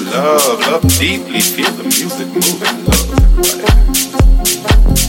love, love deeply, feel the music moving, love.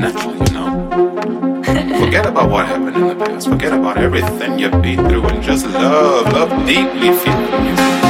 natural, you know. Forget about what happened in the past. Forget about everything you've been through and just love, love deeply, feel the music.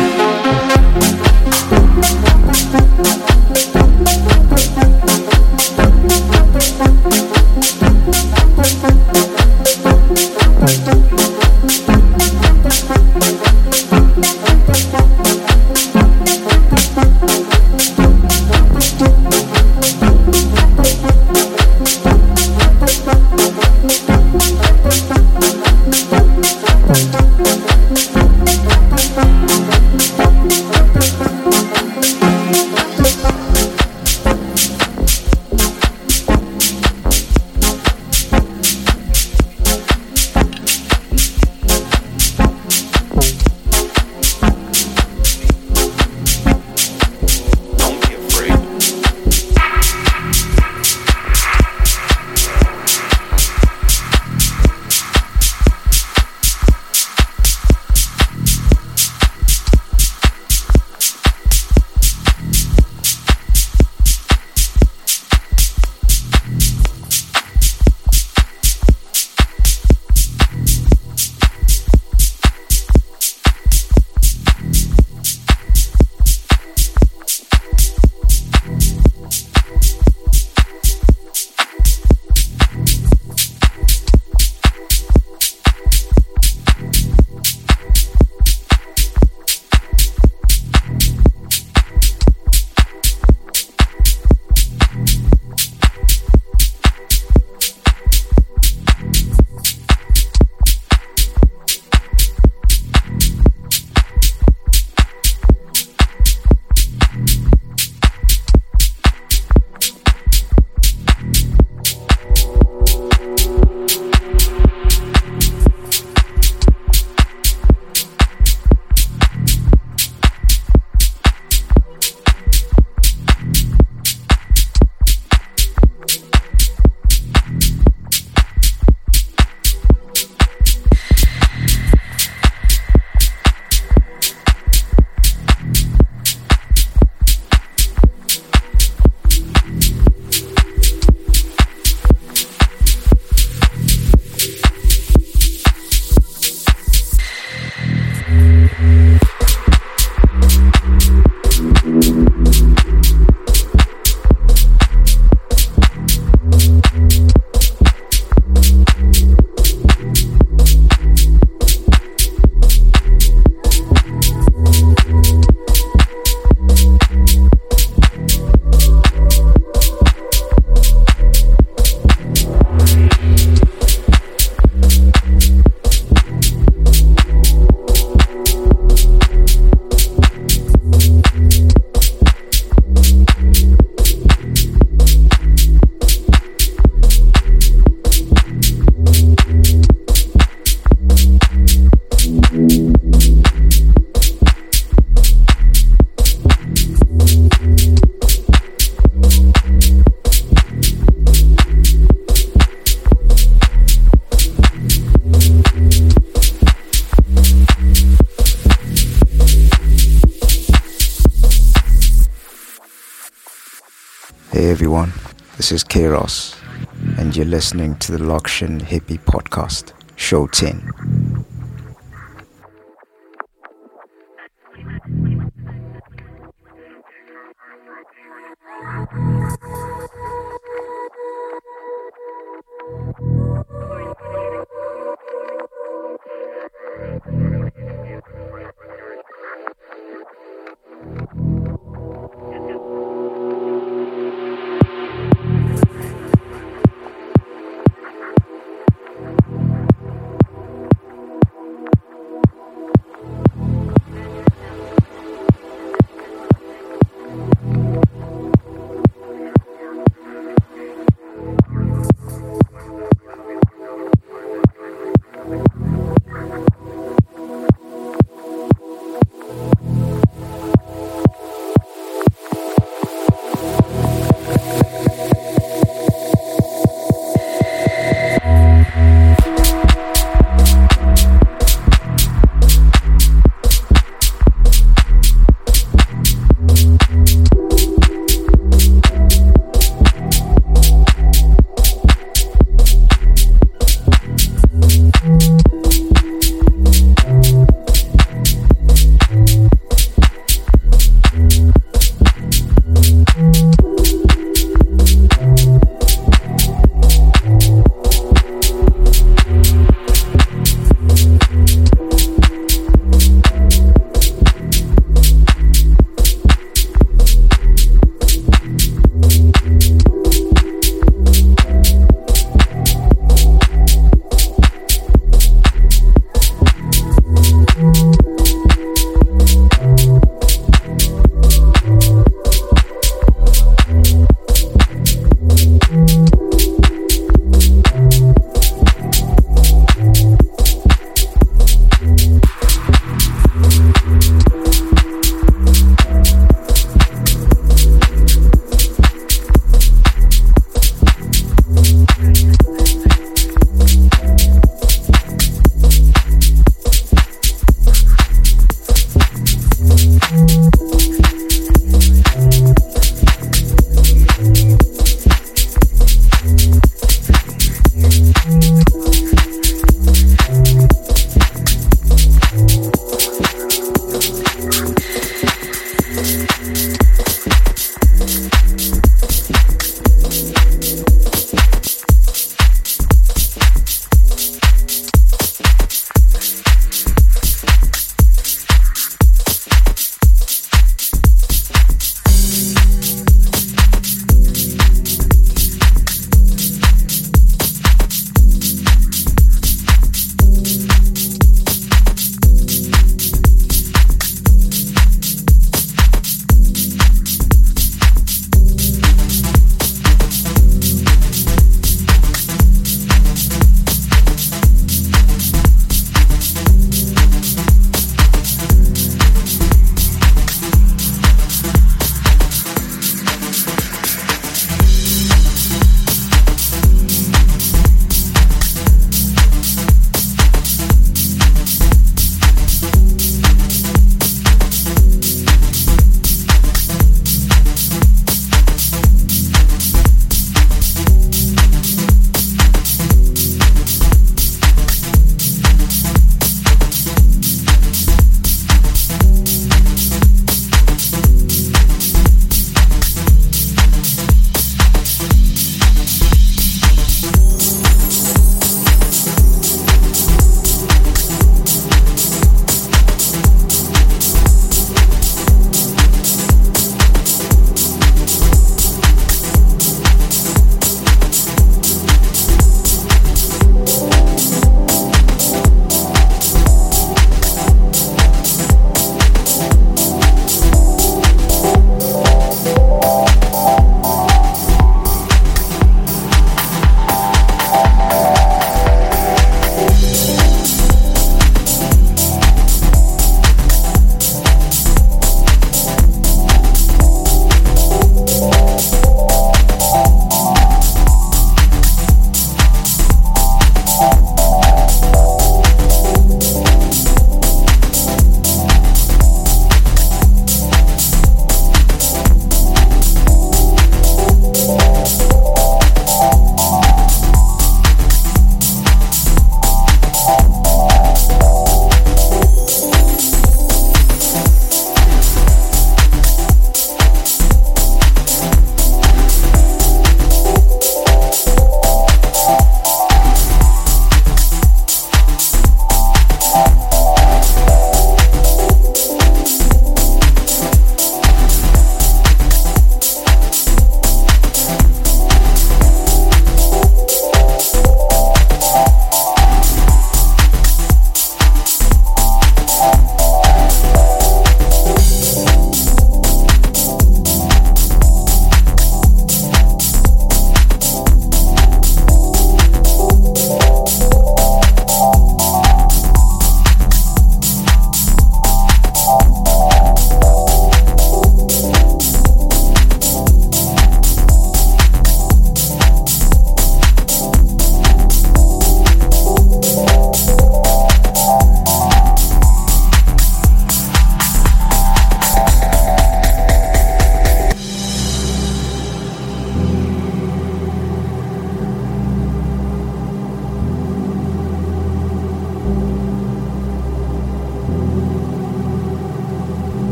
Kairos, and you're listening to the Lokshin Hippie Podcast, Show 10.